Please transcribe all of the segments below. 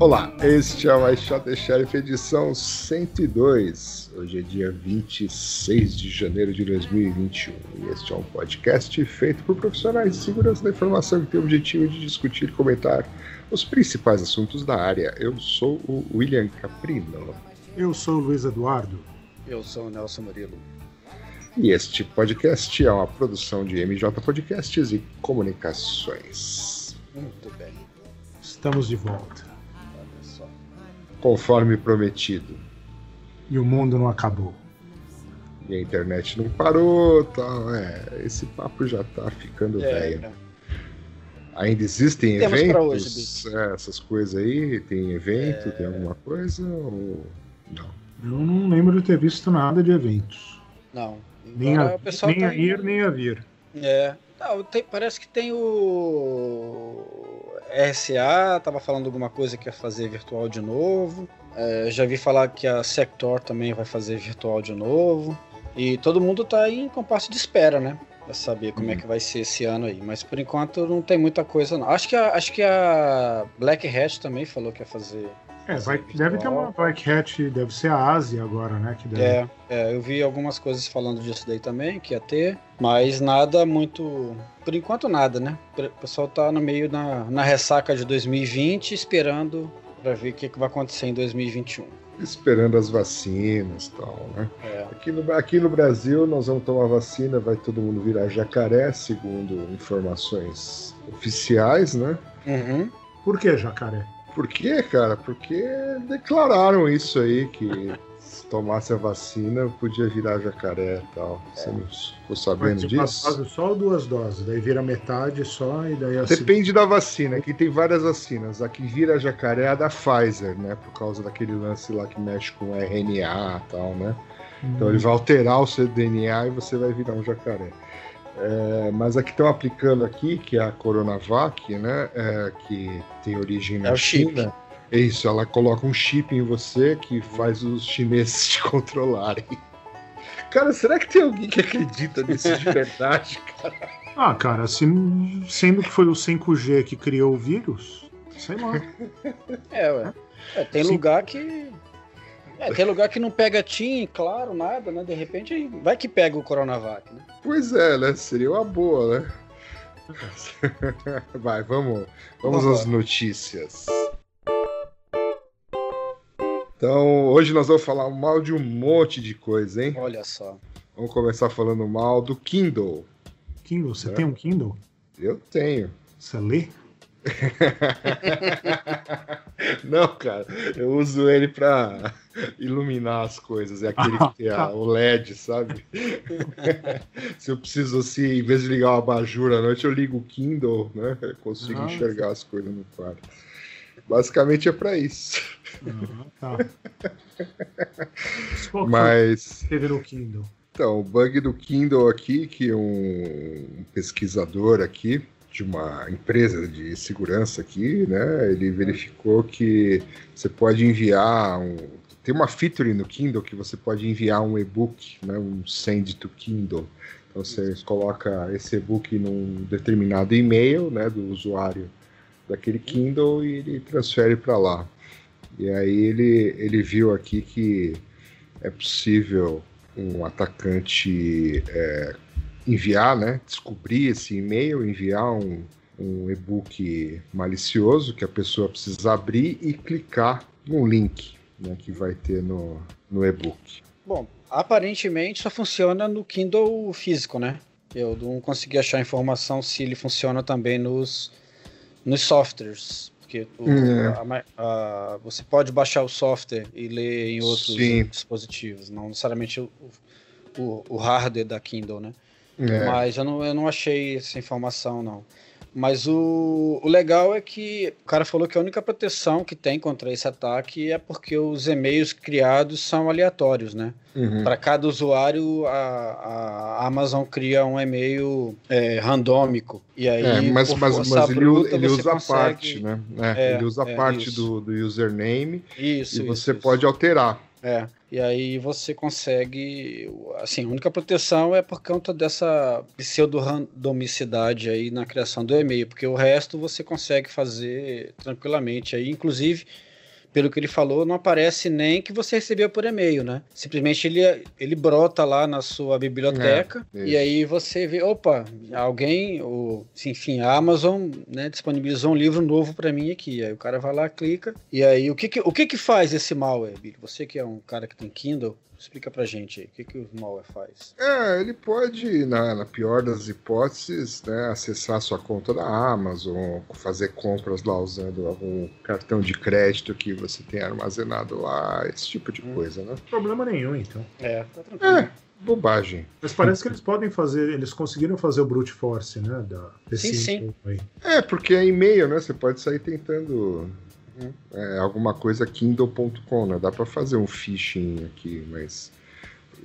Olá, este é o Mais Shot Sheriff edição 102. Hoje é dia 26 de janeiro de 2021 e este é um podcast feito por profissionais de segurança da informação que tem o objetivo de discutir e comentar os principais assuntos da área. Eu sou o William Caprino. Eu sou o Luiz Eduardo. Eu sou o Nelson Murilo. E este podcast é uma produção de MJ Podcasts e Comunicações. Muito bem. Estamos de volta conforme prometido. E o mundo não acabou. E a internet não parou, tal. É, esse papo já tá ficando é, velho. É. Ainda existem Temos eventos, hoje, é, essas coisas aí? Tem evento, é... tem alguma coisa ou não? Eu não lembro de ter visto nada de eventos. Não. Nem a, nem tá a ir, nem a vir. É. Não, tem, parece que tem o RSA estava falando alguma coisa que ia fazer virtual de novo. É, já vi falar que a Sector também vai fazer virtual de novo. E todo mundo está em compasso de espera, né? Pra saber como uhum. é que vai ser esse ano aí. Mas por enquanto não tem muita coisa, não. Acho que a, acho que a Black Hat também falou que ia fazer é, vai, deve ter uma Black Hat, deve ser a Ásia agora, né? Que deve... é, é, eu vi algumas coisas falando disso daí também, que ia ter, mas nada muito. Por enquanto, nada, né? O pessoal tá no meio na, na ressaca de 2020, esperando para ver o que, que vai acontecer em 2021 esperando as vacinas e tal, né? É. Aqui, no, aqui no Brasil, nós vamos tomar vacina, vai todo mundo virar jacaré, segundo informações oficiais, né? Uhum. Por que jacaré? Por quê, cara? Porque declararam isso aí, que se tomasse a vacina podia virar jacaré e tal. Você não ficou sabendo disso? Faz só duas doses, daí vira metade só e daí... Depende da vacina, aqui tem várias vacinas. A que vira jacaré é a da Pfizer, né? Por causa daquele lance lá que mexe com RNA e tal, né? Hum. Então ele vai alterar o seu DNA e você vai virar um jacaré. É, mas a que estão aplicando aqui, que é a Coronavac, né? É, que tem origem na é China. É isso, ela coloca um chip em você que faz os chineses te controlarem. Cara, será que tem alguém que acredita nisso de verdade, cara? Ah, cara, se, sendo que foi o 5G que criou o vírus, sei lá. É, ué. É, tem Sim. lugar que é, tem lugar que não pega TIM, claro, nada, né? De repente vai que pega o Coronavac, né? Pois é, né? Seria uma boa, né? Vai, vamos, vamos às notícias. Então, hoje nós vamos falar mal de um monte de coisa, hein? Olha só. Vamos começar falando mal do Kindle. Kindle? Você é. tem um Kindle? Eu tenho. Você lê? Não, cara, eu uso ele pra iluminar as coisas. É aquele que tem a, o LED, sabe? Se eu preciso, assim, em vez de ligar o abajur à noite, eu ligo o Kindle, né? Eu consigo enxergar as coisas no quarto. Basicamente é para isso. Uhum, tá. Mas. Teve no Kindle. Então, o bug do Kindle aqui, que um pesquisador aqui de uma empresa de segurança aqui, né? Ele verificou que você pode enviar um, tem uma feature no Kindle que você pode enviar um e-book, né? Um send to Kindle. Então você coloca esse e-book num determinado e-mail, né, do usuário daquele Kindle e ele transfere para lá. E aí ele ele viu aqui que é possível um atacante é, enviar, né, descobrir esse e-mail, enviar um, um e-book malicioso que a pessoa precisa abrir e clicar no link né, que vai ter no, no e-book. Bom, aparentemente só funciona no Kindle físico, né? Eu não consegui achar informação se ele funciona também nos, nos softwares. Porque o, é. a, a, você pode baixar o software e ler em outros Sim. dispositivos, não necessariamente o, o, o hardware da Kindle, né? É. Mas eu não, eu não achei essa informação, não. Mas o, o legal é que o cara falou que a única proteção que tem contra esse ataque é porque os e-mails criados são aleatórios, né? Uhum. Para cada usuário, a, a Amazon cria um e-mail é, randômico. E aí, É, mas, mas, mas ele, bruta, ele usa a consegue- parte, né? É, É, ele usa a é, parte do, do username Isso, e isso, você isso. pode alterar. É, e aí você consegue. Assim, a única proteção é por conta dessa pseudo-randomicidade aí na criação do e-mail, porque o resto você consegue fazer tranquilamente aí. Inclusive, pelo que ele falou, não aparece nem que você recebeu por e-mail, né? Simplesmente ele, ele brota lá na sua biblioteca É, e aí você vê, opa, alguém, ou, enfim, a Amazon né, disponibilizou um livro novo para mim aqui. Aí o cara vai lá, clica, e aí o que que, o que, que faz esse malware, Billy? Você que é um cara que tem Kindle, explica pra gente aí, o que, que o malware faz? É, ele pode, na, na pior das hipóteses, né, acessar a sua conta da Amazon, fazer compras lá usando algum cartão de crédito que você tem armazenado lá, esse tipo de Hum. coisa, né? Problema nenhum, então. É, tá tranquilo. É, bobagem. Mas parece que eles podem fazer, eles conseguiram fazer o brute force, né? Da, Sim, sim. aí. É, porque é e-mail, né? Você pode sair tentando É, alguma coisa kindle.com, né? Dá pra fazer um phishing aqui, mas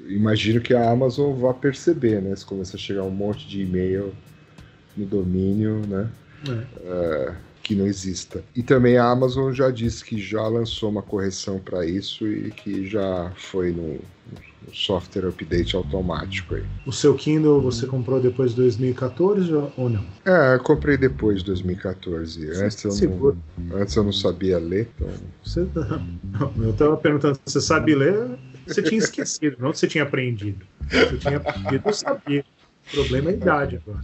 imagino que a Amazon vá perceber, né? Se começar a chegar um monte de e-mail no domínio, né? É. que não exista. E também a Amazon já disse que já lançou uma correção para isso e que já foi no, no software update automático aí. O seu Kindle você comprou depois de 2014 ou não? É, eu comprei depois de 2014. Antes eu, não, antes eu não sabia ler, então. Você, eu tava perguntando, você sabe ler? Você tinha esquecido, não que você tinha aprendido. Você tinha aprendido, eu sabia. O problema é a idade agora.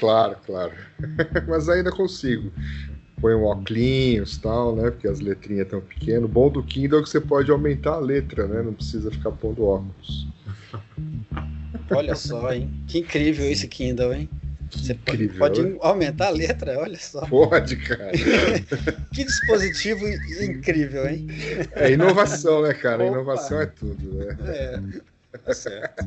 Claro, claro. Mas ainda consigo. Põe um óculos e tal, né? Porque as letrinhas estão pequenas. O bom do Kindle é que você pode aumentar a letra, né? Não precisa ficar pondo óculos. Olha só, hein? Que incrível esse Kindle, hein? Você pode, Incrível, pode né? aumentar a letra, olha só. Pode, cara. Que dispositivo incrível, hein? É inovação, né, cara? Opa. Inovação é tudo, né? É, tá certo.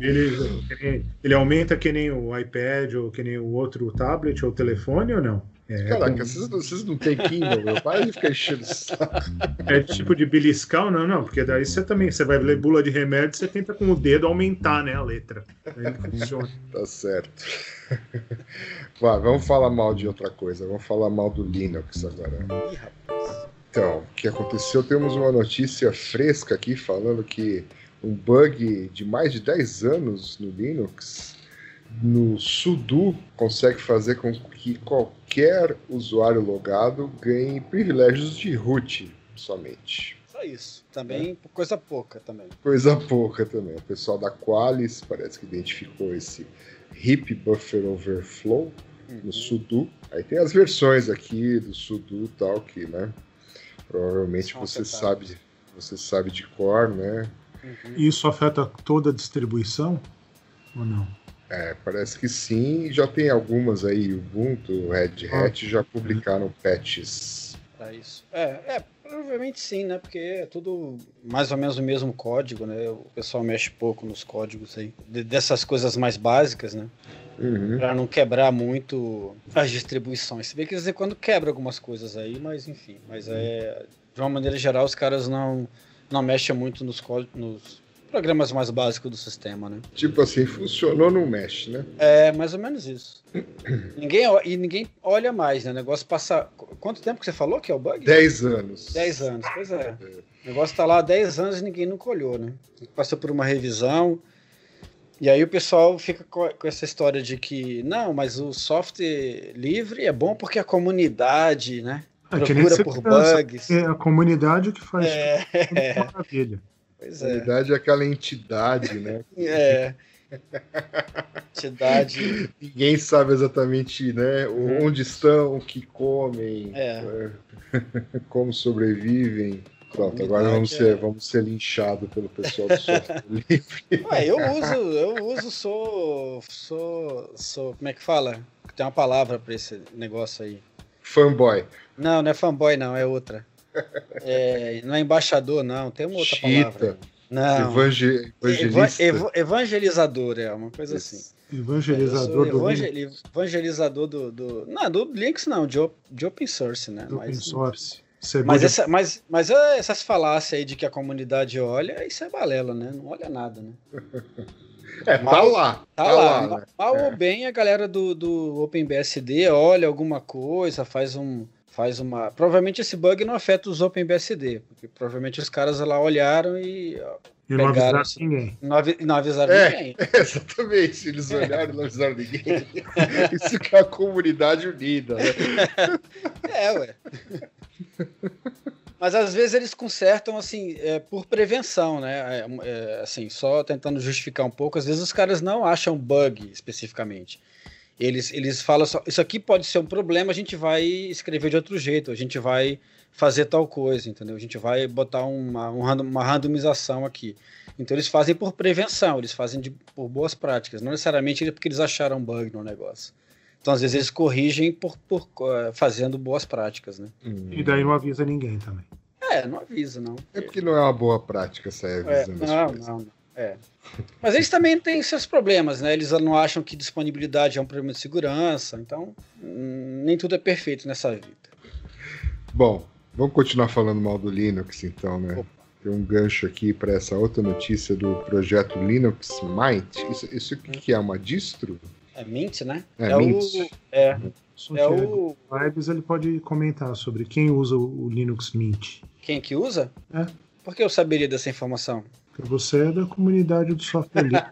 Ele, ele, ele aumenta que nem o iPad ou que nem o outro tablet ou telefone ou não? É, Caraca, vocês não, vocês não têm Kindle, meu pai fica enchendo o saco. é tipo de beliscar ou não? Não, porque daí você também você vai ler bula de remédio você tenta com o dedo aumentar né, a letra. Aí não funciona. Tá certo. Vai, vamos falar mal de outra coisa. Vamos falar mal do Linux agora. Ih, rapaz. Então, o que aconteceu? Temos uma notícia fresca aqui falando que um bug de mais de 10 anos no Linux, no sudo, consegue fazer com que qualquer usuário logado ganhe privilégios de root somente. Só isso. Também coisa pouca também. Coisa pouca também. O pessoal da Qualys parece que identificou esse hip buffer overflow no sudo. Aí tem as versões aqui do sudo tal que, né? Provavelmente você sabe, você sabe de cor, né? Uhum. Isso afeta toda a distribuição ou não? É, parece que sim. Já tem algumas aí, Ubuntu, Red Hat, já publicaram patches. Pra isso. É, é, provavelmente sim, né? Porque é tudo mais ou menos o mesmo código, né? O pessoal mexe pouco nos códigos aí. De- dessas coisas mais básicas, né? Uhum. Pra não quebrar muito as distribuições. Se bem que em quando quebra algumas coisas aí, mas enfim. Mas é. De uma maneira geral, os caras não, não mexem muito nos, nos programas mais básicos do sistema, né? Tipo assim, funcionou, não mexe, né? É mais ou menos isso. ninguém, e ninguém olha mais, né? O negócio passa. qu- Quanto tempo que você falou que é o bug? 10 anos. 10 anos, pois é. O negócio tá lá há 10 anos e ninguém nunca olhou, né? Passou por uma revisão. E aí o pessoal fica co- com essa história de que, não, mas o software livre é bom porque a comunidade, né? É que nem Procura por bugs. É a comunidade que faz É, tudo maravilha. Pois é. verdade, é aquela entidade, né? É. Entidade. Ninguém sabe exatamente, né? Onde estão, o que comem, É. como sobrevivem. Pronto, agora vamos Comunidade ser, é- vamos ser linchados pelo pessoal do software livre. Ué, eu uso, eu uso, sou. Sou. Sou. Como é que fala? Tem uma palavra pra esse negócio aí. Fanboy. Não, não é fanboy, não, é outra. É, não é embaixador, não, tem uma outra Chita. palavra. Não. Evangel... Eva ev evangelizador, é uma coisa Isso. assim. Evangelizador do evangel. Evangelizador do, do. Não, do Linux não, de, de open source, né? Do open source. Mas, essa, mas, mas essas falácias aí de que a comunidade olha, isso é balela, né? Não olha nada, né? É, tá mal, lá. Tá, tá lá. lá né? Mal é. ou bem, a galera do, do OpenBSD olha alguma coisa, faz um. Faz uma. Provavelmente esse bug não afeta os OpenBSD, porque provavelmente os caras lá olharam e. E não avisaram ninguém. Não, avi não avisaram é, ninguém. Exatamente, eles olharam e não avisaram ninguém. Isso que é a comunidade unida, né? É, ué. Mas às vezes eles consertam assim é, por prevenção, né? É, é, assim, só tentando justificar um pouco. Às vezes os caras não acham bug especificamente. Eles, eles falam só, isso aqui pode ser um problema, a gente vai escrever de outro jeito, a gente vai fazer tal coisa, entendeu? A gente vai botar uma, uma randomização aqui. Então eles fazem por prevenção, eles fazem de, por boas práticas, não necessariamente porque eles acharam bug no negócio. Então, às vezes, eles corrigem por, por fazendo boas práticas, né? E daí não avisa ninguém também. É, não avisa, não. É porque não é uma boa prática sair avisando é, não, as Não, não, é. Mas eles também têm seus problemas, né? Eles não acham que disponibilidade é um problema de segurança, então hum, nem tudo é perfeito nessa vida. Bom, vamos continuar falando mal do Linux, então, né? Opa. Tem um gancho aqui para essa outra notícia do projeto Linux Mint. Isso, isso que é uma distro? É Mint, né? É, é Mint. O, é, é o... Vibes, ele pode comentar sobre quem usa o Linux Mint. Quem que usa? É. Por que eu saberia dessa informação? Você é da comunidade do software livre.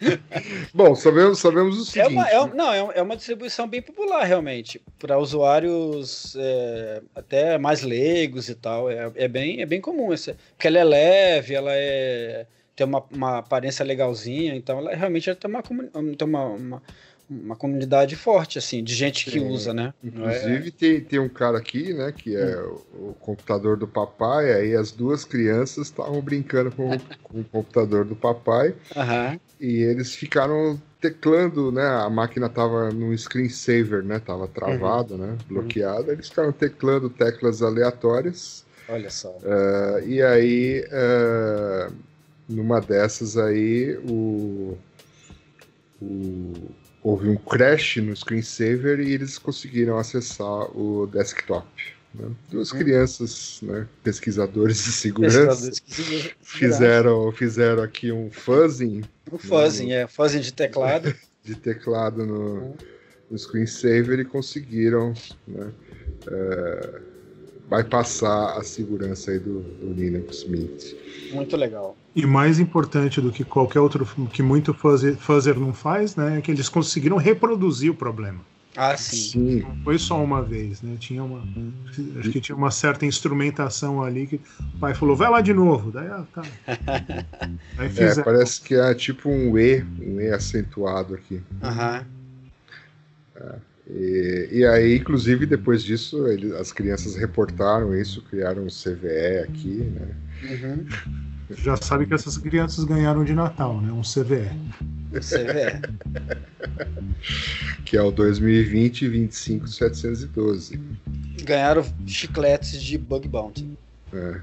Bom, sabemos, sabemos o seguinte. É uma, é, não, é, é uma distribuição bem popular, realmente. Para usuários é, até mais leigos e tal. É, é, bem, é bem comum. Essa, porque ela é leve, ela é tem uma, uma aparência legalzinha, então ela realmente tem uma, tem uma, uma, uma comunidade forte, assim, de gente que usa, né? Inclusive, é... tem, tem um cara aqui, né, que é hum. o, o, computador do papai, aí as duas crianças estavam brincando com, com, o computador do papai, uhum. e eles ficaram teclando, né, a máquina tava no screensaver, né, tava travada, uhum. né, bloqueada, eles ficaram teclando teclas aleatórias. Olha só. Uh, e aí... Uh, numa dessas aí, o, o, houve um crash no screensaver e eles conseguiram acessar o desktop. Né? Duas hum. crianças, né, pesquisadores de segurança, fizeram, fizeram aqui um fuzzing. Um fuzzing, no, é, fuzzing de teclado. De teclado no, hum. no screensaver e conseguiram né, é, bypassar a segurança aí do, do Linux Mint. Muito legal. E mais importante do que qualquer outro que muito fuzzer, fuzzer não faz, né, é que eles conseguiram reproduzir o problema. Ah, sim. sim. Não foi só uma vez, né? Tinha uma, acho que tinha uma certa instrumentação ali que o pai falou, vai lá de novo. Daí, ah, tá. Aí é, parece que é tipo um E, um E acentuado aqui. Aham. É. E, e, aí, inclusive, depois disso, ele, as crianças reportaram isso, criaram um CVE aqui, né? Uhum. Já sabe que essas crianças ganharam de Natal, né? Um CVE. CVE. que é o 2020 25712. Ganharam chicletes de Bug Bounty. É.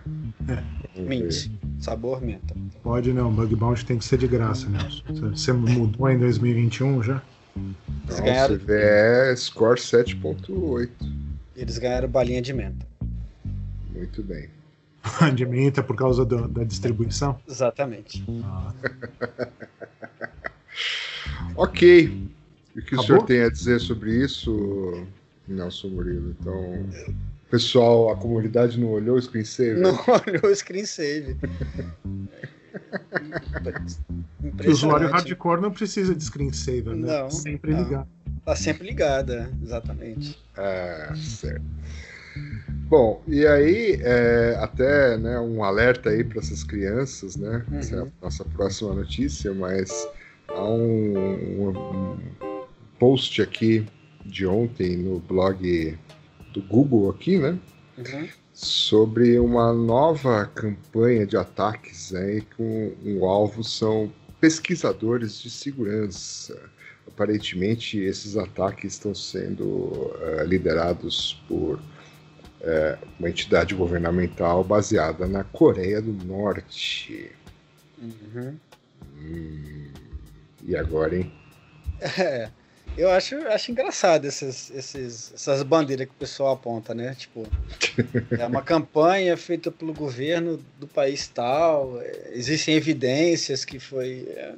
é. Mint. Sabor menta. Pode não, Bug Bounty tem que ser de graça, Nelson. Você mudou em 2021 já? Eles não, ganharam... CVE score 7.8. Eles ganharam balinha de menta. Muito bem. de menta por causa do, da distribuição? Exatamente. Ah. ok. O que Acabou? o senhor tem a dizer sobre isso, Nelson Murilo? Então, pessoal, a comunidade não olhou o screensaver? Não olhou o screensaver. o usuário hardcore não precisa de screensaver, né? Não, sempre não. ligado. Tá sempre ligada, exatamente. Ah, certo. Bom, e aí, é, até né, um alerta aí para essas crianças, né? Uhum. Essa é a nossa próxima notícia, mas há um, um, um, post aqui de ontem no blog do Google aqui, né? Uhum. Sobre uma nova campanha de ataques aí com o um alvo são pesquisadores de segurança. Aparentemente, esses ataques estão sendo uh, liderados por é, uma entidade governamental baseada na Coreia do Norte. Uhum. Hum, e agora, hein? É, eu acho, acho engraçado esses, esses, essas bandeiras que o pessoal aponta, né? Tipo, é uma campanha feita pelo governo do país tal, é, existem evidências que foi. É,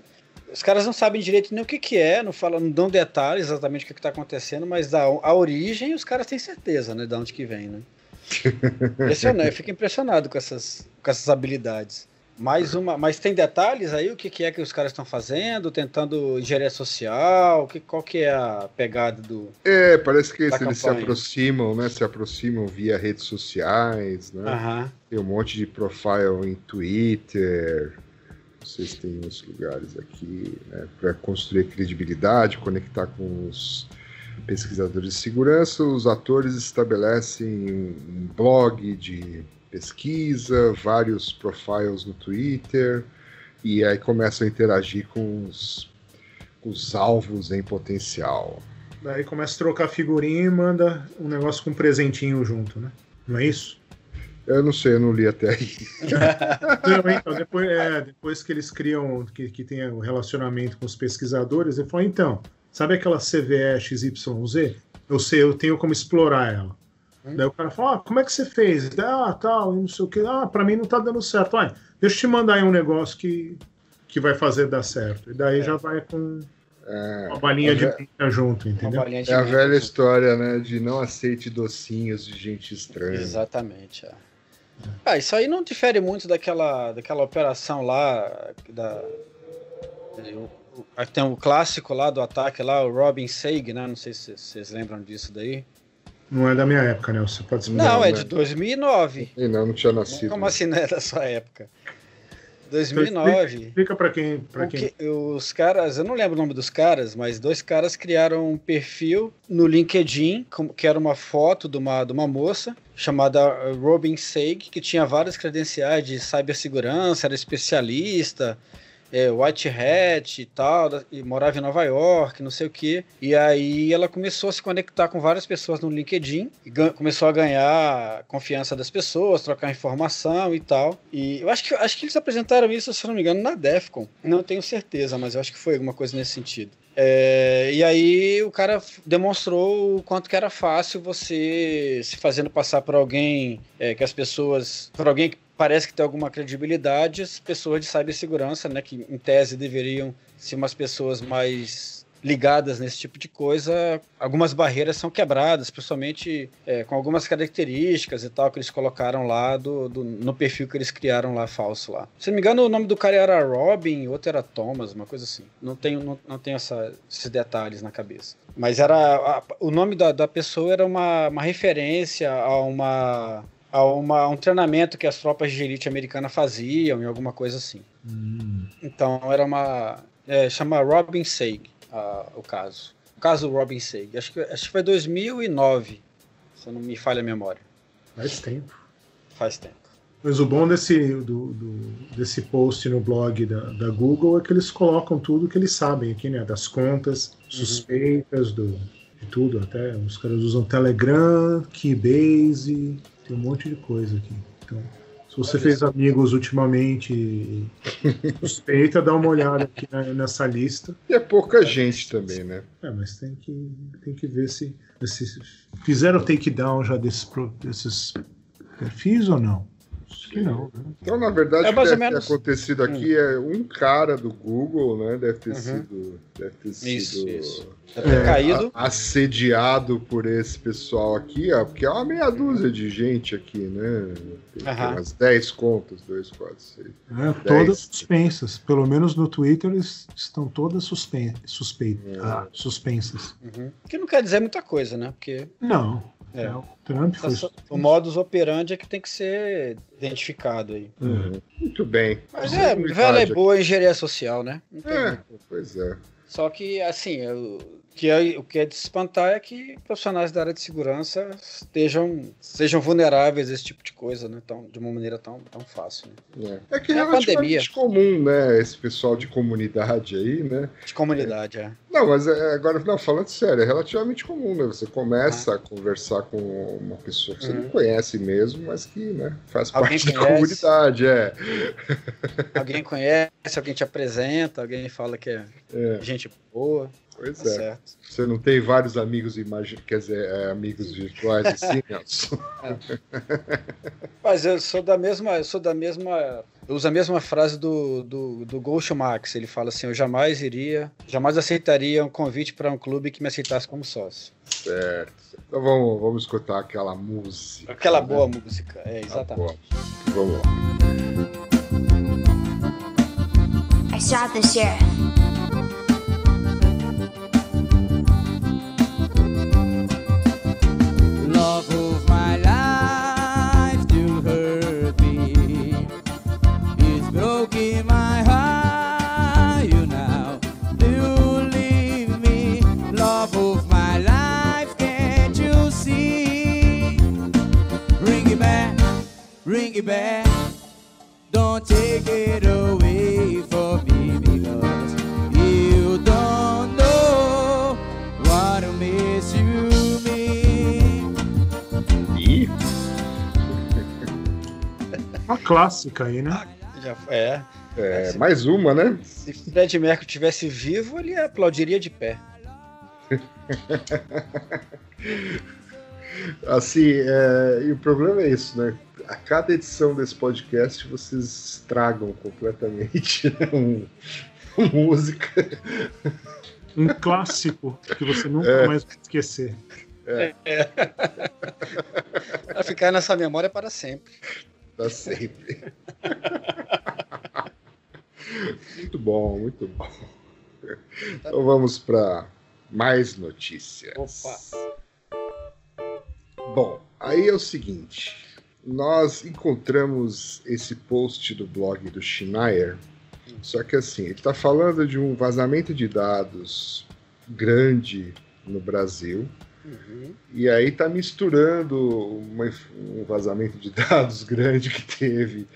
os caras não sabem direito nem o que, que é, não falam, não dão detalhes exatamente o que está acontecendo, mas a, a origem os caras têm certeza, né? De onde que vem, né? Impressionante, eu fico impressionado com essas, com essas habilidades. Mais uma, mas tem detalhes aí o que, que é que os caras estão fazendo, tentando engenharia social, que, qual que é a pegada do É, parece que eles se campanha. aproximam, né? Se aproximam via redes sociais, né? Aham. Tem um monte de profile em Twitter. Vocês têm uns lugares aqui né, para construir credibilidade, conectar com os pesquisadores de segurança. Os atores estabelecem um blog de pesquisa, vários profiles no Twitter e aí começam a interagir com os, com os alvos em potencial. Daí começa a trocar figurinha e manda um negócio com um presentinho junto, né? Não é isso? Eu não sei, eu não li até aí. Não, então, depois, é, depois que eles criam, que, que tem o relacionamento com os pesquisadores, ele falou, então, sabe aquela CVE XYZ? Eu sei, eu tenho como explorar ela. Hum. Daí o cara fala, ah, como é que você fez? Ah, tal, e não sei o que. Ah, pra mim não tá dando certo. Olha, deixa eu te mandar aí um negócio que, que vai fazer dar certo. E daí É. já vai com É, uma balinha de pinta junto, entendeu? é a velha história, né? De não aceite docinhos de gente estranha. Exatamente. É. Ah, isso aí não difere muito daquela, daquela operação lá da. o- Tem o clássico lá do ataque lá, o Robin Seig, né? Não sei se vocês lembram disso daí. Não é da minha época, né? Você pode explicar. Não, Não, é né? de 2009. E não, não tinha nascido. Como assim não é da sua época? 2009. Explica pra quem. Pra O quem... que- os caras, eu não lembro o nome dos caras, mas dois caras criaram um perfil no LinkedIn, que era uma foto de uma, de uma moça chamada eh, Robin Seig, que tinha várias credenciais de cibersegurança, era especialista, é, white hat e tal, e morava em Nova York, não sei o que. E aí ela começou a se conectar com várias pessoas no LinkedIn, começou a ganhar confiança das pessoas, trocar informação e tal. E eu acho que, acho que eles apresentaram isso, se não me engano, na DEFCON. Não tenho certeza, mas eu acho que foi alguma coisa nesse sentido. É, e aí o cara demonstrou o quanto que era fácil você se fazendo passar por alguém é, que as pessoas. por alguém que parece que tem alguma credibilidade, as pessoas de cibersegurança, né? Que em tese deveriam ser umas pessoas mais ligadas nesse tipo de coisa, algumas barreiras são quebradas, principalmente é, com algumas características e tal que eles colocaram lá do, do- no perfil que eles criaram lá falso lá. Se não me engano, o nome do cara era Robin, outro era Thomas, uma coisa assim. Não tenho, não, não tenho essa- esses detalhes na cabeça. Mas era a- o nome da, da pessoa era uma, uma referência a uma a uma, um treinamento que as tropas de elite americana faziam e alguma coisa assim. Hum. Então era uma. É, chama Robin Seig a- o caso. O caso Robin Seig. Acho que, acho que foi 2009, se eu não me falha a memória. Faz tempo. Faz tempo. Mas o bom desse, do, do- desse post no blog da, da Google é que eles colocam tudo que eles sabem aqui, né? Das contas suspeitas, do, de tudo até. Os caras usam Telegram, Keybase, tem um monte de coisa aqui. Então, se você Olha fez amigos ultimamente e suspeita, dá uma olhada aqui na- nessa lista. E é pouca gente também, né? É, mas tem que, tem que ver se, se fizeram takedown já desses, desses perfis ou não. Acho que não, né? Então, na verdade, É o que deve ter menos- acontecido aqui é um cara do Google, né? Deve ter Uhum. sido. Deve ter Isso, sido isso. Deve ter É, caído. assediado por esse pessoal aqui, ó, porque é uma meia dúzia de gente aqui, né? Tem Aham. umas 10 contas, 2, 4, 6. É, todas suspensas. Pelo menos no Twitter eles estão todas suspen suspe É. ah, suspensas. Uhum. Que não quer dizer muita coisa, né? Porque Não. É. O Trump foi. o modus operandi é que tem que ser identificado aí. Uhum. Muito bem. Mas é, velha é boa engenharia social, né? Não tem É, muito. pois é. Só que, assim, eu- que é, o que é de se espantar é que profissionais da área de segurança estejam, sejam vulneráveis a esse tipo de coisa, né? Tão, de uma maneira tão, tão fácil. Né? É. é que é, é relativamente comum, né? Esse pessoal de comunidade aí, né? De comunidade, é. Não, mas é, agora, não, falando sério, é relativamente comum, né? Você começa ah. a conversar com uma pessoa que você não uhum. conhece mesmo, mas que né, faz alguém parte conhece, da comunidade, é. Alguém conhece, alguém te apresenta, alguém fala que é, é. gente boa. Pois tá é. Certo. Você não tem vários amigos imagina, quer dizer, é, amigos virtuais assim, Nelson? É. Mas eu sou da mesma, eu sou da mesma, eu uso a mesma frase do, do, do Ghost Max. Ele fala assim: eu jamais iria, jamais aceitaria um convite para um clube que me aceitasse como sócio. Certo. Então vamos, vamos escutar aquela música. Aquela né? boa música, é exatamente. Tá vamos lá. I shot the sheriff. Back. Don't take it away from me because you don't know what a mess you mean. Ih. Uma clássica aí, né? Já, é. É, se, mais uma, né? Se Fred Mercury tivesse vivo, ele aplaudiria de pé. assim, é, e o problema é isso, né? A cada edição desse podcast vocês estragam completamente um, uma música. Um clássico que você nunca é. mais vai esquecer. É. é. Vai ficar nessa memória para sempre. Para sempre. muito bom, muito bom. Então vamos para mais notícias. Opa. Bom, aí é o seguinte nós encontramos esse post do blog do Schneier, só que assim, ele está falando de um vazamento de dados grande no Brasil, uhum. e aí está misturando uma, um vazamento de dados grande que teve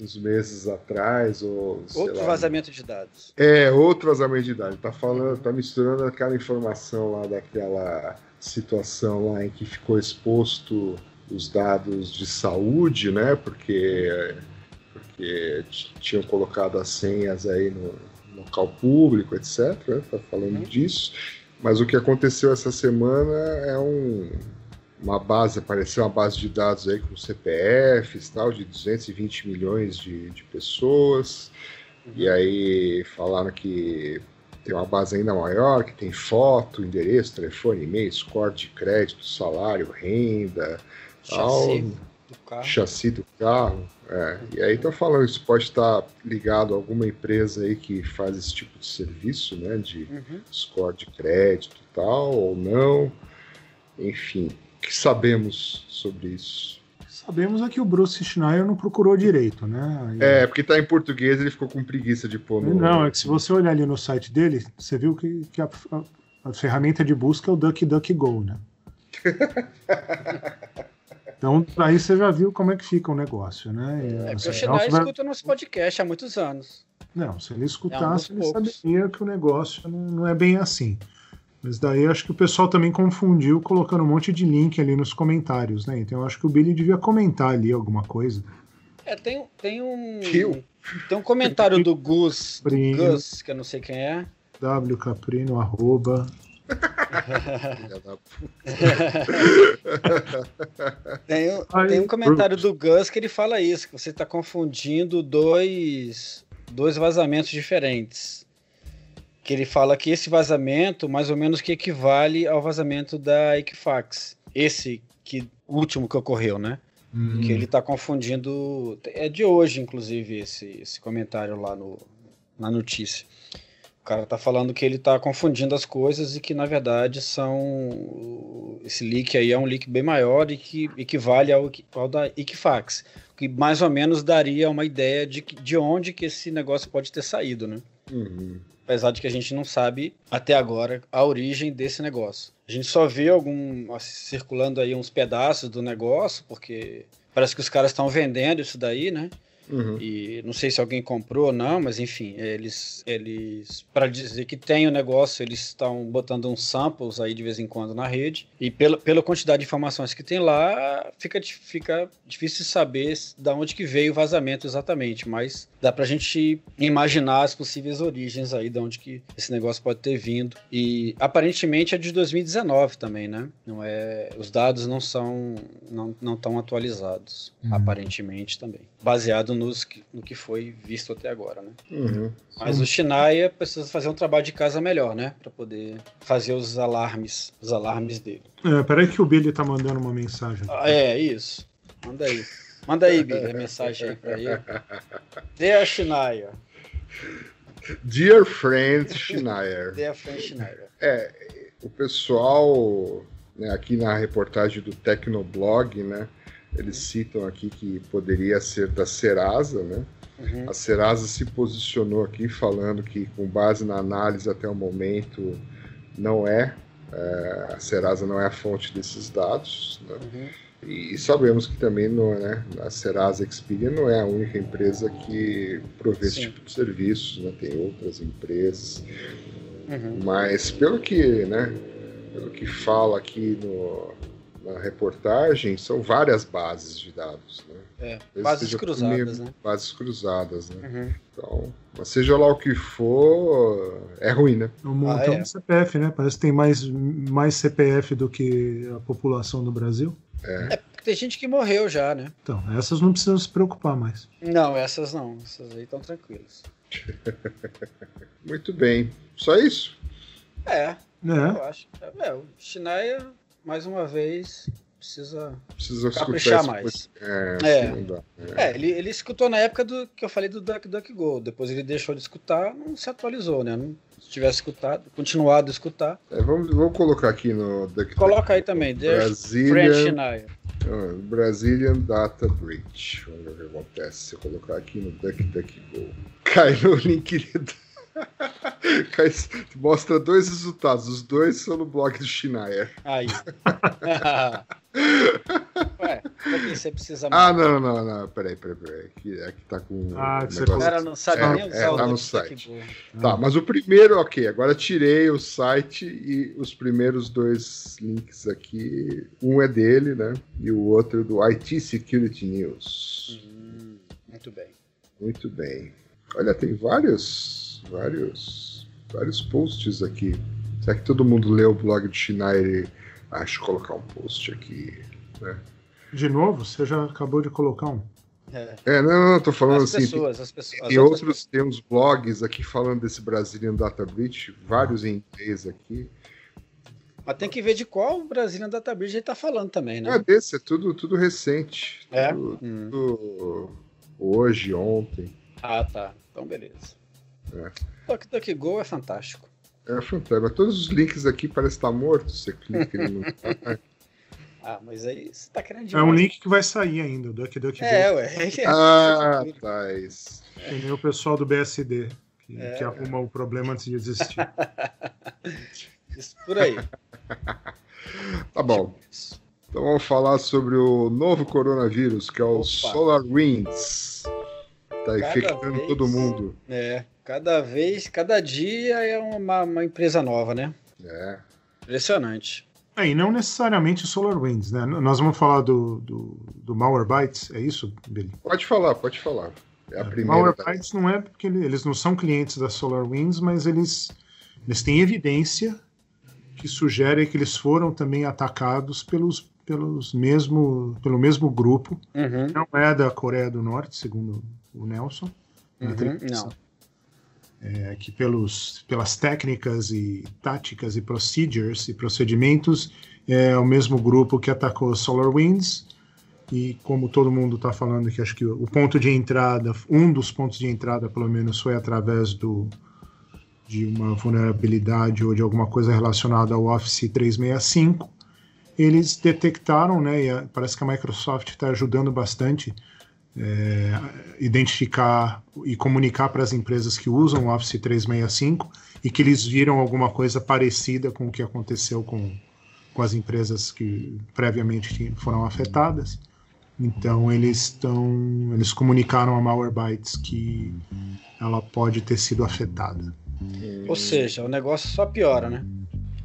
uns meses atrás ou outro lá, vazamento de dados. É outro vazamento de dados. Tá falando tá misturando aquela informação lá daquela situação lá em que ficou exposto os dados de saúde, né? Porque, porque tinham colocado as senhas aí no local público, etc. Tá falando uhum. disso. Mas o que aconteceu essa semana é um, uma base, apareceu uma base de dados aí com CPFs, tal, de 220 milhões de, de pessoas. Uhum. E aí falaram que tem uma base ainda maior, que tem foto, endereço, telefone, e-mail, score de crédito, salário, renda, Chassi do carro. Chassi do carro. É. E aí tá falando, isso pode estar ligado a alguma empresa aí que faz esse tipo de serviço, né? De uhum. score de crédito e tal, ou não. Enfim, o que sabemos sobre isso? Sabemos é que o Bruce Schneier não procurou direito, né? E... É, porque tá em português ele ficou com preguiça de pôr no... Não, é que se você olhar ali no site dele, você viu que, que a, a, a ferramenta de busca é o DuckDuckGo, né? Então, aí você já viu como é que fica o negócio, né? É, assim, o Schneider vai... escuta o nosso podcast há muitos anos. Não, se ele escutasse, é um ele saberia que o negócio não, não é bem assim. Mas daí acho que o pessoal também confundiu colocando um monte de link ali nos comentários, né? Então acho que o Billy devia comentar ali alguma coisa. É, tem, tem um. Tem um comentário do Gus, do Gus, que eu não sei quem é. W Caprino, arroba, tem, um, tem um comentário do Gus que ele fala isso, que você está confundindo dois, dois vazamentos diferentes. Que ele fala que esse vazamento mais ou menos que equivale ao vazamento da Equifax. Esse que último que ocorreu, né? Uhum. Que ele está confundindo. É de hoje, inclusive, esse, esse comentário lá no, na notícia. O cara tá falando que ele tá confundindo as coisas e que na verdade são esse leak aí é um leak bem maior e que equivale ao, ao da Equifax, que mais ou menos daria uma ideia de, de onde que esse negócio pode ter saído, né? Uhum. Apesar de que a gente não sabe até agora a origem desse negócio. A gente só vê algum circulando aí uns pedaços do negócio, porque parece que os caras estão vendendo isso daí, né? Uhum. E não sei se alguém comprou ou não, mas enfim, eles, eles para dizer que tem o negócio, eles estão botando uns samples aí de vez em quando na rede. E pela, pela quantidade de informações que tem lá, fica, fica difícil saber de onde que veio o vazamento exatamente, mas dá pra gente imaginar as possíveis origens aí de onde que esse negócio pode ter vindo. E aparentemente é de 2019 também, né? Não é, os dados não são não não estão atualizados, uhum. aparentemente também baseado nos, no que foi visto até agora, né? Uhum. Mas o Shinaia precisa fazer um trabalho de casa melhor, né? Para poder fazer os alarmes, os alarmes dele. É, peraí que o Billy tá mandando uma mensagem. Ah, é, isso. Manda aí. Manda aí, Billy, a mensagem aí pra ele. Dear Shinaia. Dear friend Schneier. Dear friend Schneier. É, o pessoal né, aqui na reportagem do Tecnoblog, né? Eles citam aqui que poderia ser da Serasa, né? Uhum. A Serasa se posicionou aqui falando que, com base na análise até o momento, não é, é a Serasa não é a fonte desses dados. Né? Uhum. E, sabemos que também não, né, a Serasa Expedia não é a única empresa que provê esse tipo de serviços, né? tem outras empresas. Uhum. Mas pelo que, né, pelo que fala aqui no, na reportagem são várias bases de dados, né? É, bases cruzadas, né? Bases cruzadas, né? Uhum. Então, mas seja lá o que for, é ruim, né? Um montão ah, é. de CPF, né? Parece que tem mais, mais CPF do que a população do Brasil. É. é porque tem gente que morreu já, né? Então, essas não precisam se preocupar mais. Não, essas não. Essas aí estão tranquilas. Muito bem. Só isso? É. É. Eu acho. É, o Chinaia mais uma vez, precisa, precisa caprichar mais. É, é. é. é, ele, ele escutou na época do que eu falei do Duck Duck Go. Depois ele deixou de escutar, não se atualizou, né? Não, se tivesse escutado, continuado a escutar. É, vamos, vamos colocar aqui no Duck Coloca aí também, Brazilian, uh, Brazilian Data Breach. Vamos ver o que acontece se eu colocar aqui no Duck Duck Go. Cai no link Mostra dois resultados, os dois são no blog do Schneier. Aí. Ué, pra você precisa Ah, não, não, não, peraí, peraí, peraí. Aqui, aqui tá com. Ah, que negócio... O cara não sabe é, nem usar é, o tá no site. Tá, mas o primeiro, ok, agora tirei o site e os primeiros dois links aqui. Um é dele, né? E o outro do IT Security News. Hum, muito bem. Muito bem. Olha, tem vários vários, vários posts aqui. Será que todo mundo lê o blog do Schneider? Acho colocar um post aqui, né? De novo? Você já acabou de colocar um. É, é não, não, tô falando as assim. Pessoas, as pessoas, tem outros, pessoas. tem uns blogs aqui falando desse Brazilian Data Breach, vários em inglês aqui. Mas tem que ver de qual Brazilian Data Breach ele tá falando também, né? É desse, é tudo, tudo recente. É? Tudo, hum. tudo hoje, ontem. Ah, tá. Então, beleza. É. DuckDuckGo é fantástico. É fantástico. Todos os links aqui parecem estar mortos. Você clica e não tá. Ah, mas aí você tá querendo demais. É um link que vai sair ainda, o DuckDuckGo. É, ué. Ah, tá. Isso. O pessoal do BSD, que, é, que arruma o problema antes de existir. Isso por aí. tá bom. Então vamos falar sobre o novo coronavírus, que é o Opa. SolarWinds. Tá infectando vez, todo mundo. É, cada vez, cada dia é uma, uma empresa nova, né? É. Impressionante. É, e não necessariamente SolarWinds, né? Nós vamos falar do, do, do Malwarebytes, é isso, Billy? Pode falar, pode falar. É a é, primeira. Malwarebytes não é porque eles não são clientes da SolarWinds, mas eles, eles têm evidência que sugere que eles foram também atacados pelos, pelos mesmo, pelo mesmo grupo. Uhum. Não é da Coreia do Norte, segundo o Nelson. Uhum, não. É, que pelos, pelas técnicas e táticas e procedures e procedimentos é o mesmo grupo que atacou SolarWinds e como todo mundo está falando que acho que o ponto de entrada, um dos pontos de entrada pelo menos foi através do de uma vulnerabilidade ou de alguma coisa relacionada ao Office 365, eles detectaram, né, e parece que a Microsoft está ajudando bastante é, identificar e comunicar para as empresas que usam o Office 365 e que eles viram alguma coisa parecida com o que aconteceu com, com as empresas que previamente foram afetadas. Então eles estão, eles comunicaram a Malwarebytes que ela pode ter sido afetada. Ou seja, o negócio só piora, né?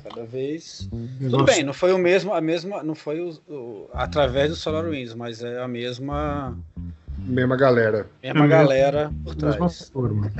Cada vez. Negócio- Tudo bem, não foi o mesmo, a mesma, não foi o, o- através do SolarWinds, mas é a mesma, Mesma galera. mesma É galera por da mesma trás. forma.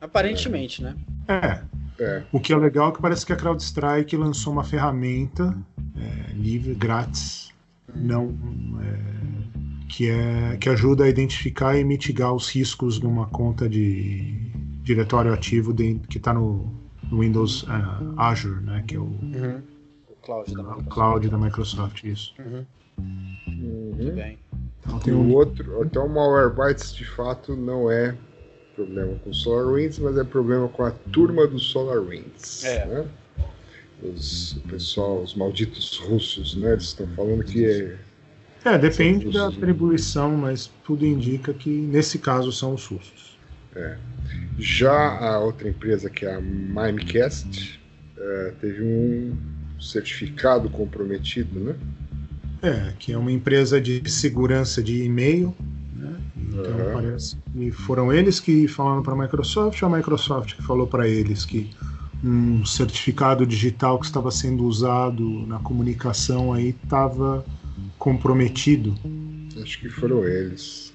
Aparentemente, né? É, É. o que é legal é que parece que a CrowdStrike lançou uma ferramenta é, livre, grátis, não é, que é que ajuda a identificar e mitigar os riscos de uma conta de diretório ativo de- que está no, no Windows ah, Azure, né, que é o, O Cloud da Microsoft. cloud da Microsoft, isso. Uhum, Uhum. Tudo bem. Então E tem o um, outro, então o Malwarebytes de fato não é problema com o SolarWinds, mas é problema com a turma do SolarWinds. É. Né? Os, o pessoal, os malditos russos, né? Eles estão falando que é. é, depende da russos, né? atribuição, mas tudo indica que nesse caso são os russos. Já a outra empresa, que é a Mimecast, eh, teve um certificado comprometido, né? É, que é uma empresa de segurança de e-mail. Né? Então Aham. parece que foram eles que falaram para a Microsoft, ou a Microsoft que falou para eles que um certificado digital que estava sendo usado na comunicação aí estava comprometido. Acho que foram eles.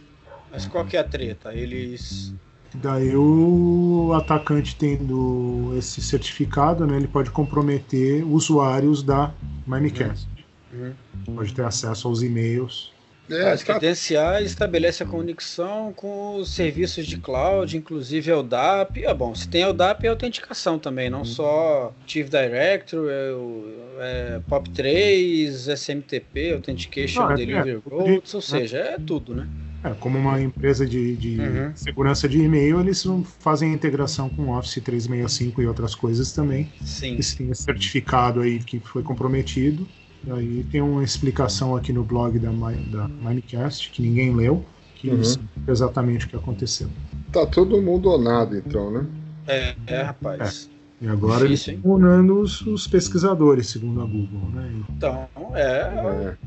Mas qual que é a treta? Eles. Daí o atacante tendo esse certificado, né, ele pode comprometer usuários da Mimecast. Uhum. Pode ter acesso aos e-mails. É, Faz tá, credenciar e estabelece a conexão com os serviços de cloud, inclusive a ODAP. Ah, bom, se tem a ODAP é autenticação também, não só Chief Directory, é o- é POP3, SMTP, Authentication Não, é- Delivery é, Routes, ou seja, é tudo, né? É, como uma empresa de, de Uhum. segurança de e-mail, eles fazem a integração com Office 365 e outras coisas também. Sim. Eles têm esse certificado aí que foi comprometido. E aí tem uma explicação aqui no blog da, da Minecast, que ninguém leu, que Uhum. explica exatamente o que aconteceu. tá todo mundo onado, então, né? É, é, rapaz. E agora eles Difícil, estão unando os, os pesquisadores, segundo a Google. Né? Então, é. É.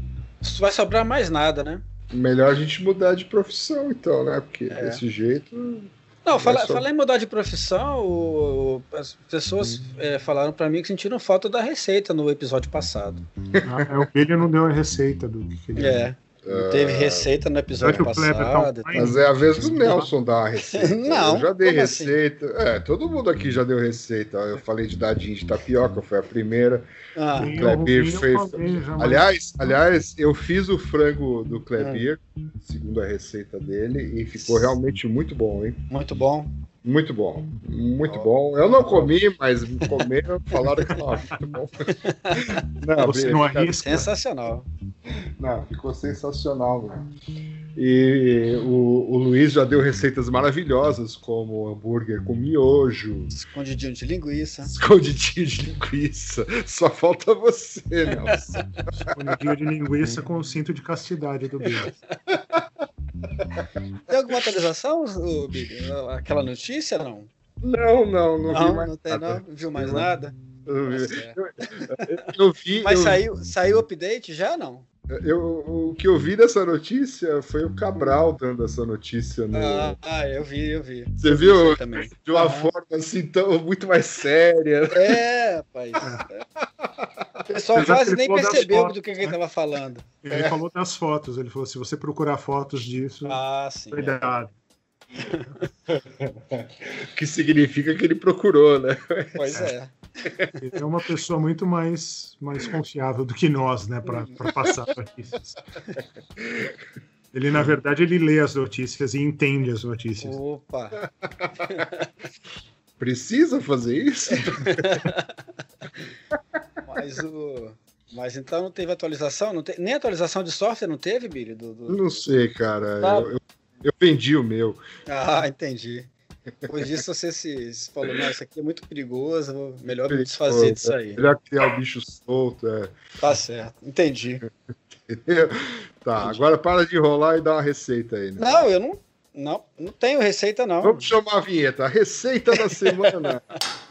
Vai sobrar mais nada, né? Melhor a gente mudar de profissão, então, né? Porque É. desse jeito. Não, fala, só- falar em mudar de profissão, o- as pessoas é, falaram pra mim que sentiram falta da receita no episódio passado. Ah, é, o Billy não deu a receita do que ele É, não teve receita no episódio Kleber tá passado. online? Mas é a vez do Nelson dar a receita. Não, Eu já dei assim? receita. É, todo mundo aqui já deu receita. Eu falei de dadinho de tapioca, foi a primeira. Ah, Kleber o eu fez- Aliás, aliás, eu fiz o frango do Klebir, segundo a receita dele, e ficou realmente muito bom, hein? muito bom. Muito bom. Muito bom. Eu não comi, mas me comeram, falaram que estava muito bom. Não, Você não arrisca. Sensacional. Não, ficou sensacional. Né? E o, o Luiz já deu receitas maravilhosas, como hambúrguer com miojo, Escondidinho de linguiça. escondidinho de linguiça. Só falta você, Nelson. Escondidinho de linguiça com o cinto de castidade do Billy. Tem alguma atualização, Billy? Aquela notícia, não? Não, não, não, vi Não, mais não tem nada. não? Viu mais Vi mais- nada? Eu vi- Tá. Eu vi, Mas eu- saiu, saiu o update já, não? Eu- o que eu vi dessa notícia foi o Cabral dando essa notícia no. Ah, ah, eu vi, eu vi. Você Eu vi viu? aí também. De uma Aham. forma assim tão muito mais séria. É, rapaz. O pessoal quase nem percebeu fotos, do que, que ele né? tava falando. Ele falou das fotos, ele falou: se você procurar fotos disso, Ah, sim. é. Que significa que ele procurou, né? Pois é. Ele é uma pessoa muito mais, mais confiável do que nós, né, para passar notícias. Ele, na verdade, ele lê as notícias e entende as notícias. Opa. Precisa fazer isso? Mas o. Mas então não teve atualização? Não te... Nem atualização de software não teve, Billy? Do, do- Não sei, cara. Tá. Eu, eu- eu vendi o meu. Ah, entendi. Depois disso você se, se falou, não, isso aqui é muito perigoso, melhor me desfazer disso aí. Melhor criar o bicho solto. É. Tá certo, entendi. Entendeu? Tá, agora para de enrolar e dá uma receita aí. Né? Não, eu não, não, não tenho receita, não. Vamos chamar a vinheta. A receita da semana.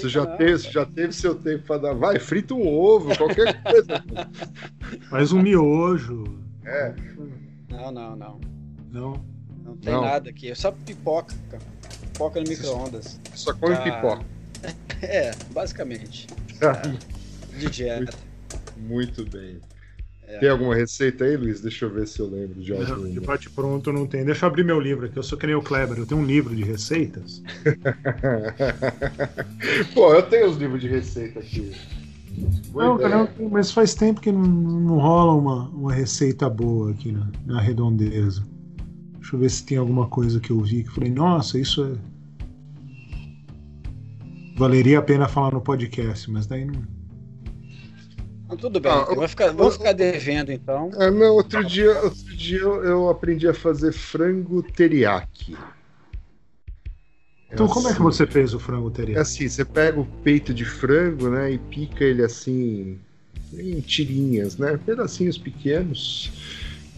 Você já, não. teve, você já teve seu tempo para dar. Vai, frita um ovo, qualquer coisa. Faz um miojo. É. Não, não, não. Não. Não tem Não. nada aqui. É só pipoca. cara. Pipoca no micro-ondas. Só come Ah. pipoca. É, basicamente. De dieta. Muito bem. É. Tem alguma receita aí, Luiz? Deixa eu ver se eu lembro de De alguma. bate pronto não tem. Deixa eu abrir meu livro aqui. Eu sou que nem o Kleber. Eu tenho um livro de receitas. Pô, eu tenho os livros de receita aqui. Boa Não, ideia. cara, mas faz tempo que não, não rola uma, uma receita boa aqui na, na redondeza. Deixa eu ver se tem alguma coisa que eu vi que eu falei, nossa, isso é. Valeria a pena falar no podcast, mas daí não. Então, tudo bem. Ah, eu vou ficar, ficar devendo, então. É, não, outro dia, outro dia eu, eu aprendi a fazer frango teriyaki. Então, como é que assim- você fez o frango É teriyaki? assim, você pega o peito de frango, né, e pica ele assim em tirinhas, né, pedacinhos pequenos.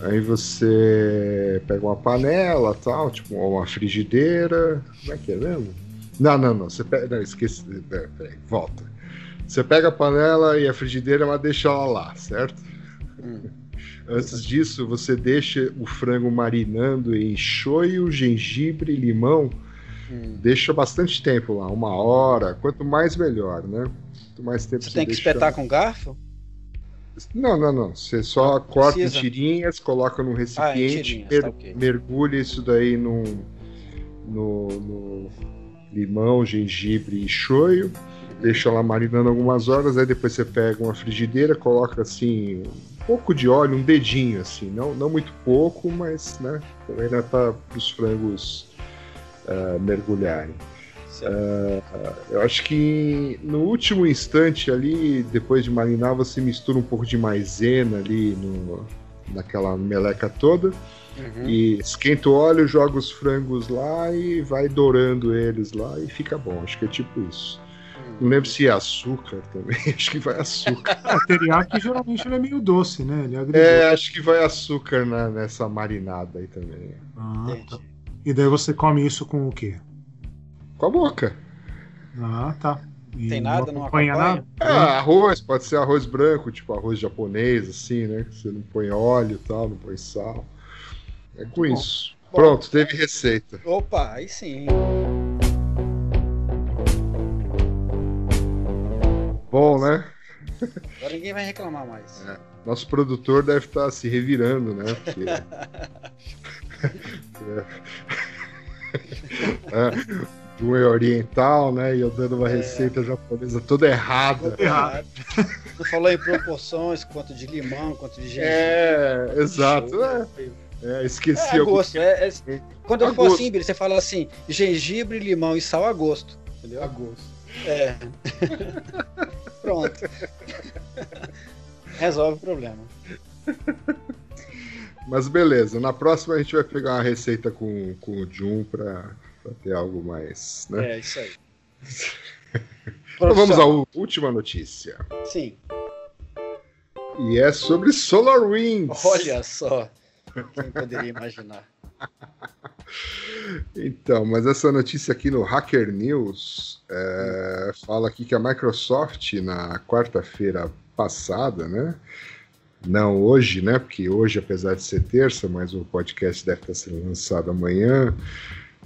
Aí você pega uma panela, tal, tipo uma frigideira, como é que é mesmo? Não, não, não, você pega, não, esqueci, peraí, peraí, volta. Você pega a panela e a frigideira, mas deixa ela lá, certo? Hum. Antes disso, você deixa o frango marinando em shoyu, gengibre, limão Hum. deixa bastante tempo lá, uma hora. Quanto mais, melhor, né? Quanto mais tempo Você você tem que espetar com garfo? Não, não, não. Você só corta precisa. em tirinhas, coloca num recipiente, tirinhas, mer- tá ok. mergulha isso daí num, no, no limão, gengibre e shoyu. Deixa lá marinando algumas horas, aí depois você pega uma frigideira, coloca assim um pouco de óleo, um dedinho assim, não, não muito pouco, mas né, também é para os frangos ah, mergulharem. Certo. Eu acho que no último instante ali, depois de marinar, você mistura um pouco de maisena ali no, naquela meleca toda Uhum. e esquenta o óleo, joga os frangos lá e vai dourando eles lá e fica bom. Acho que é tipo isso. Não lembro se é açúcar também, acho que vai açúcar. O teriyaki geralmente ele é meio doce, né? Ele é. É, acho que vai açúcar na- nessa marinada aí também. Ah, tá. E daí você come isso com o quê? Com a boca. Ah, tá. E Tem nada, não acompanha acompanha? nada? Ah, arroz, pode ser arroz branco, tipo arroz japonês, assim, né? Que você não põe óleo e tal, não põe sal. É com bom. isso. Bom. Pronto, teve receita. Opa, aí sim. Bom, né? Agora ninguém vai reclamar mais. Nosso produtor deve estar se revirando, né? Porque... é, um é oriental, né? E eu dando uma receita japonesa toda errada. Errado. Não falou em proporções, quanto de limão, quanto de gengibre. É, exato. É, é, esqueci É, a algum- gosto. É, é- quando eu for assim, você fala assim: gengibre, limão e sal a gosto. Entendeu? A gosto. É. Pronto. Resolve o problema. Mas beleza, na próxima a gente vai pegar uma receita com, com o Jun pra, pra ter algo mais, né? É, isso aí. Então vamos à última notícia. Sim. E é sobre SolarWinds. Olha só. Quem poderia imaginar? Então, mas essa notícia aqui no Hacker News é, fala aqui que a Microsoft na quarta-feira passada, né? Não hoje, né? Porque hoje, apesar de ser terça, mas o podcast deve estar sendo lançado amanhã.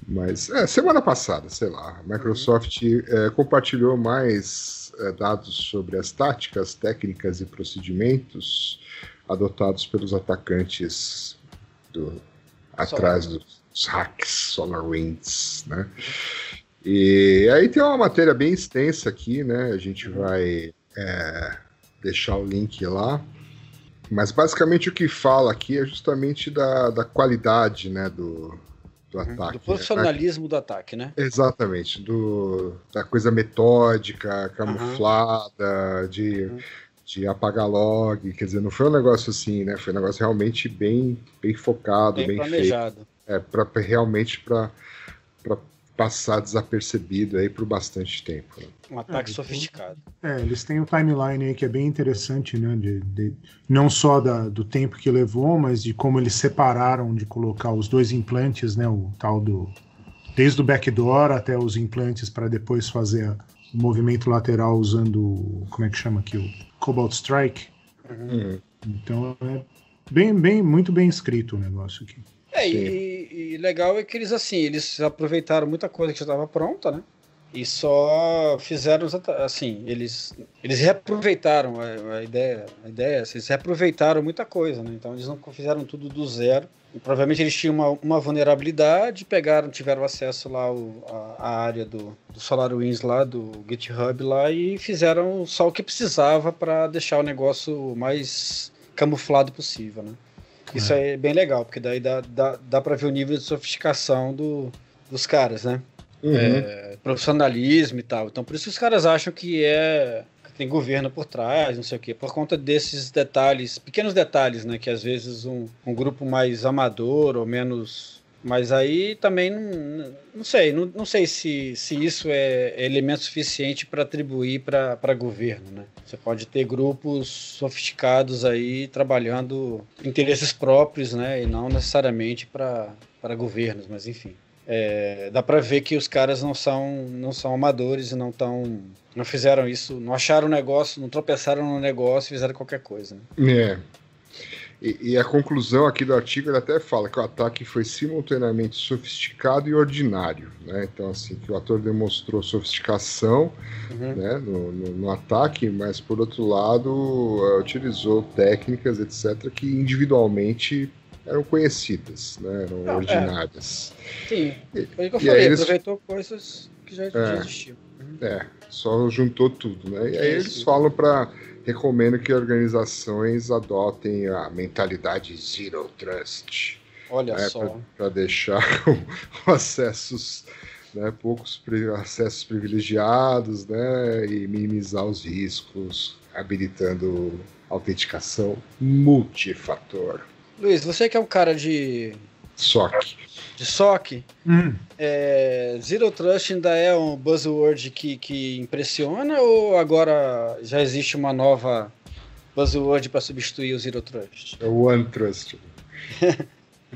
Mas é, semana passada, sei lá, a Microsoft é, compartilhou mais é, dados sobre as táticas, técnicas e procedimentos adotados pelos atacantes do, atrás dos hacks SolarWinds, né? E aí tem uma matéria bem extensa aqui, né? A gente vai é, deixar o link lá. Mas basicamente o que fala aqui é justamente da, da qualidade, né, do, do ataque. Uhum. Do né? profissionalismo do ataque, né? Exatamente, do, da coisa metódica, camuflada, de Uhum. De apagar log, quer dizer, não foi um negócio assim, né? Foi um negócio realmente bem, bem focado, bem, Bem planejado. feito. É, pra, realmente para passar desapercebido aí por bastante tempo. né? Um ataque É, sofisticado. É, eles têm o timeline aí que é bem interessante, né? De, de- não só da- do tempo que levou, mas de como eles separaram de colocar os dois implantes, né? O tal do. Desde o backdoor até os implantes para depois fazer a- movimento lateral usando. Como é que chama aqui? O Cobalt Strike. Uhum. Então é bem, bem, muito bem escrito o negócio aqui. É, e, e legal é que eles assim, eles aproveitaram muita coisa que já estava pronta, né? E só fizeram assim, eles eles reaproveitaram a, a ideia, a ideia, é essa, eles reaproveitaram muita coisa, né? Então eles não fizeram tudo do zero. E provavelmente eles tinham uma, uma vulnerabilidade, pegaram, tiveram acesso lá ao, a, a área do, do SolarWinds lá, do GitHub lá e fizeram só o que precisava para deixar o negócio mais camuflado possível, né? Isso é bem legal, porque daí dá, dá, dá para ver o nível de sofisticação do, dos caras, né? Uhum. É, profissionalismo e tal. Então por isso que os caras acham que é que tem governo por trás, não sei o quê, por conta desses detalhes, pequenos detalhes, né? Que às vezes um, um grupo mais amador ou menos. Mas aí também não, não sei, não, não sei se, se isso é elemento suficiente para atribuir para governo, né? Você pode ter grupos sofisticados aí trabalhando interesses próprios, né? E não necessariamente para governos, mas enfim. É, dá para ver que os caras não são não são amadores e não tão não fizeram isso, não acharam o negócio, não tropeçaram no negócio e fizeram qualquer coisa. Né? É. E, e a conclusão aqui do artigo ele até fala que o ataque foi simultaneamente sofisticado e ordinário, né? Então assim que o ator demonstrou sofisticação, Uhum. né, no, no- no ataque, mas por outro lado eh, utilizou técnicas etc que individualmente eram conhecidas, né? Eram Não, é. ordinárias. Sim, foi o que eu E falei, aí eles- aproveitou coisas que já, já É. existiam. Uhum. É, só juntou tudo, né? E aí Isso. eles falam para recomendo que organizações adotem a mentalidade zero trust. Olha É, só. para deixar com acessos, né, poucos acessos privilegiados, né, e minimizar os riscos, habilitando autenticação multifator. Luiz, você que é um cara de, SOC. de SOC, Hum, é, Zero Trust ainda é um buzzword que, que impressiona ou agora já existe uma nova buzzword para substituir o Zero Trust? É o OneTrust.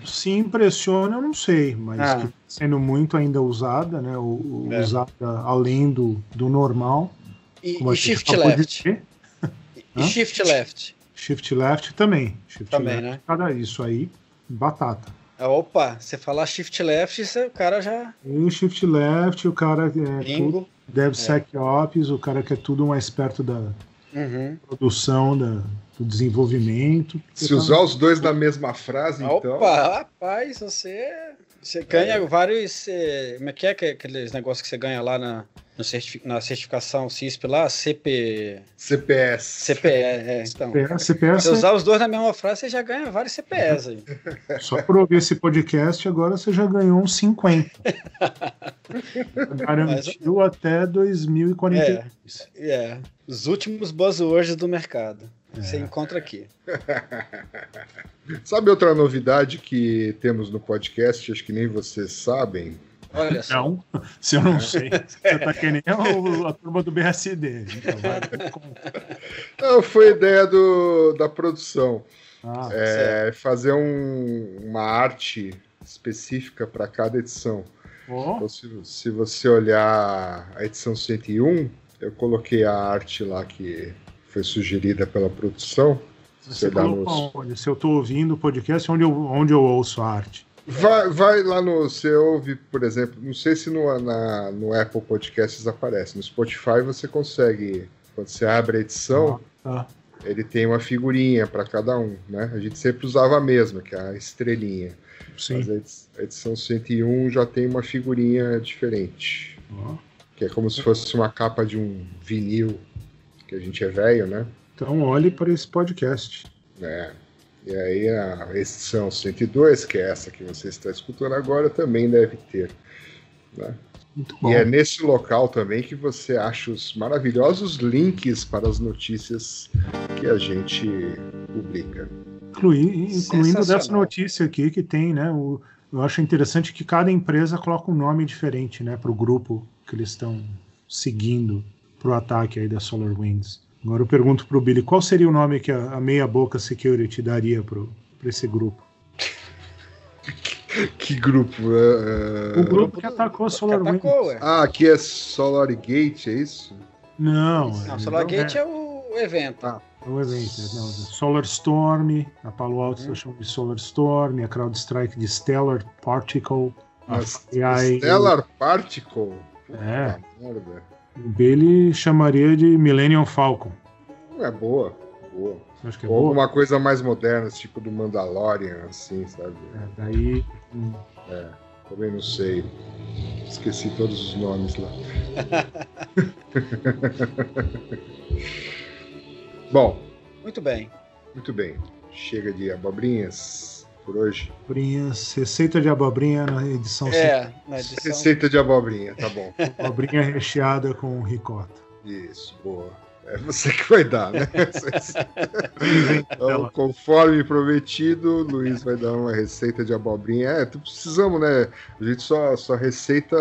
se impressiona, eu não sei, mas Ah. que tá sendo muito ainda usada, né? o- o- É. Usada além do, do normal. E, e Shift Left? E? Shift Left? Shift left também. Shift Também, left, né? Cara, isso aí, batata. Ah, Opa, você falar Shift Left, você- o cara já. E shift left, o cara é tudo. DevSecOps, o cara que é tudo mais perto da Uhum. produção, da, do desenvolvimento. Se usar os dois na mesma frase, então. Opa, rapaz, você. Você ganha vários. eh, Como é que é que- aqueles negócios que você ganha lá na, no certifi- na certificação CISP lá? CP. CPS. CPE, é, então. CPS, CPS Se usar os dois na mesma frase, você já ganha vários CPS aí. Só por ouvir esse podcast, agora você já ganhou uns 50. Garantiu até 2042. É. Os últimos buzzwords do mercado. É. Você encontra aqui. Sabe outra novidade que temos no podcast? Acho que nem vocês sabem. Olha só. Não, se eu não sei, você tá que nem o- a turma do BSD. Então. Não, foi ideia do, da produção. Ah, É, fazer um- uma arte específica para cada edição. ó, Então, se, se você olhar a edição 101, eu coloquei a arte lá que foi sugerida pela produção. você dá colocou nos- onde? Se eu tô ouvindo o podcast, onde eu, onde eu ouço a arte? Vai, vai lá no. Você ouve, por exemplo, não sei se no, na- no Apple Podcasts aparece. No Spotify você consegue. Quando você abre a edição, Tá. ele tem uma figurinha para cada um, né? A gente sempre usava a mesma, que é a estrelinha. Sim. Mas a edi- a edição 101 já tem uma figurinha diferente. Ó. Que é como se fosse uma capa de um vinil, que a gente é velho, né? Então olhe para esse podcast. É. E aí a edição 102, que é essa que você está escutando agora, também deve ter. Né? Muito bom. E é nesse local também que você acha os maravilhosos links para as notícias que a gente publica. Inclui- incluindo dessa notícia aqui que tem, né? O, eu acho interessante que cada empresa coloca um nome diferente, né, para o grupo que eles estão seguindo para o ataque aí da SolarWinds. Agora eu pergunto para o Billy, qual seria o nome que a, a Meia Boca Security daria para esse grupo? Que grupo? é, é, O grupo que atacou a SolarWinds. Atacou, ué. Ah, aqui é SolarGate, é isso? Não, Não, é- SolarGate é, é o evento. Ah. é o evento. Não, SolarStorm, a Palo Alto Hum. está chamando de SolarStorm, a CrowdStrike de Stellar Particle, a AI Stellar Particle? É. Puta merda. O Billy chamaria de Millennium Falcon. É boa, boa. Acha que é Ou boa? alguma coisa mais moderna, tipo do Mandalorian, assim, sabe? É, daí. hum, Também não sei. Esqueci todos os nomes lá. Bom, Muito bem. muito bem. Chega de abobrinhas por hoje. abobrinhas, receita de abobrinha na edição É, na edição. Receita de abobrinha, tá bom. abobrinha recheada com ricota. Isso, boa. É você que vai dar, né? Então, conforme prometido, o Luiz vai dar uma receita de abobrinha. É, tu precisamos, né? A gente só, só receita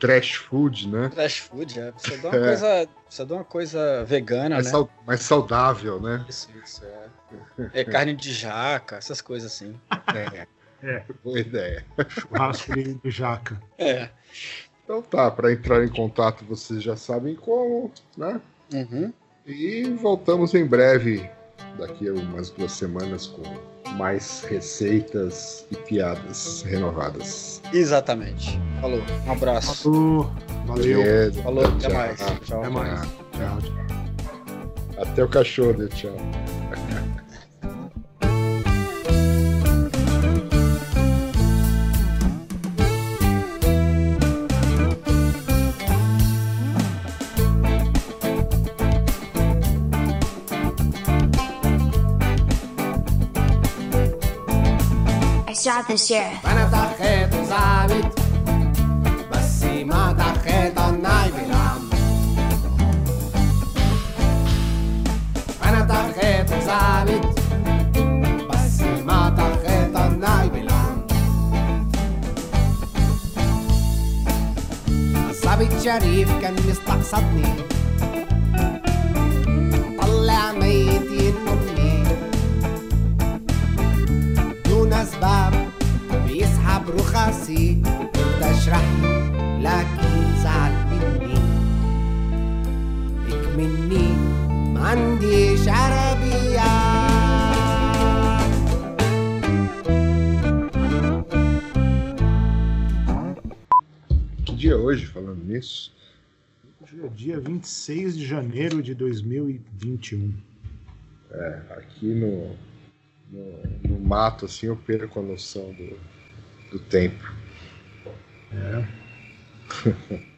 trash food, né? Trash food, é. Precisa de uma É. coisa. Precisa de uma coisa vegana, Mais, né? sau- mais saudável, né? Isso, isso, é. É carne de jaca, essas coisas assim. É, É, boa ideia. churrasco de, de jaca. É. Então tá, para entrar em contato vocês já sabem como, né? Uhum. E voltamos em breve, daqui a umas duas semanas, com mais receitas e piadas renovadas. Exatamente. Falou. Um abraço. Falou, valeu. Beleza, Falou, até mais. Tchau. Até mais. Tchau. Tchau. Até o cachorro, tchau. I shot the sheriff. انا طخيت وظابط بس ما طخيت النايب العم انا طخيت وظابط بس ما طخيت النايب العم الظابط شريف كان مستقصدني دون اسباب بيسحب رخصي كنت اشرح له لكن زعل مني اكمني ما عنديش عربية Que dia é hoje, falando nisso? Hoje é dia 26 de janeiro de 2021. Aqui no, no, no mato, assim, eu perco a noção do, do tempo. É.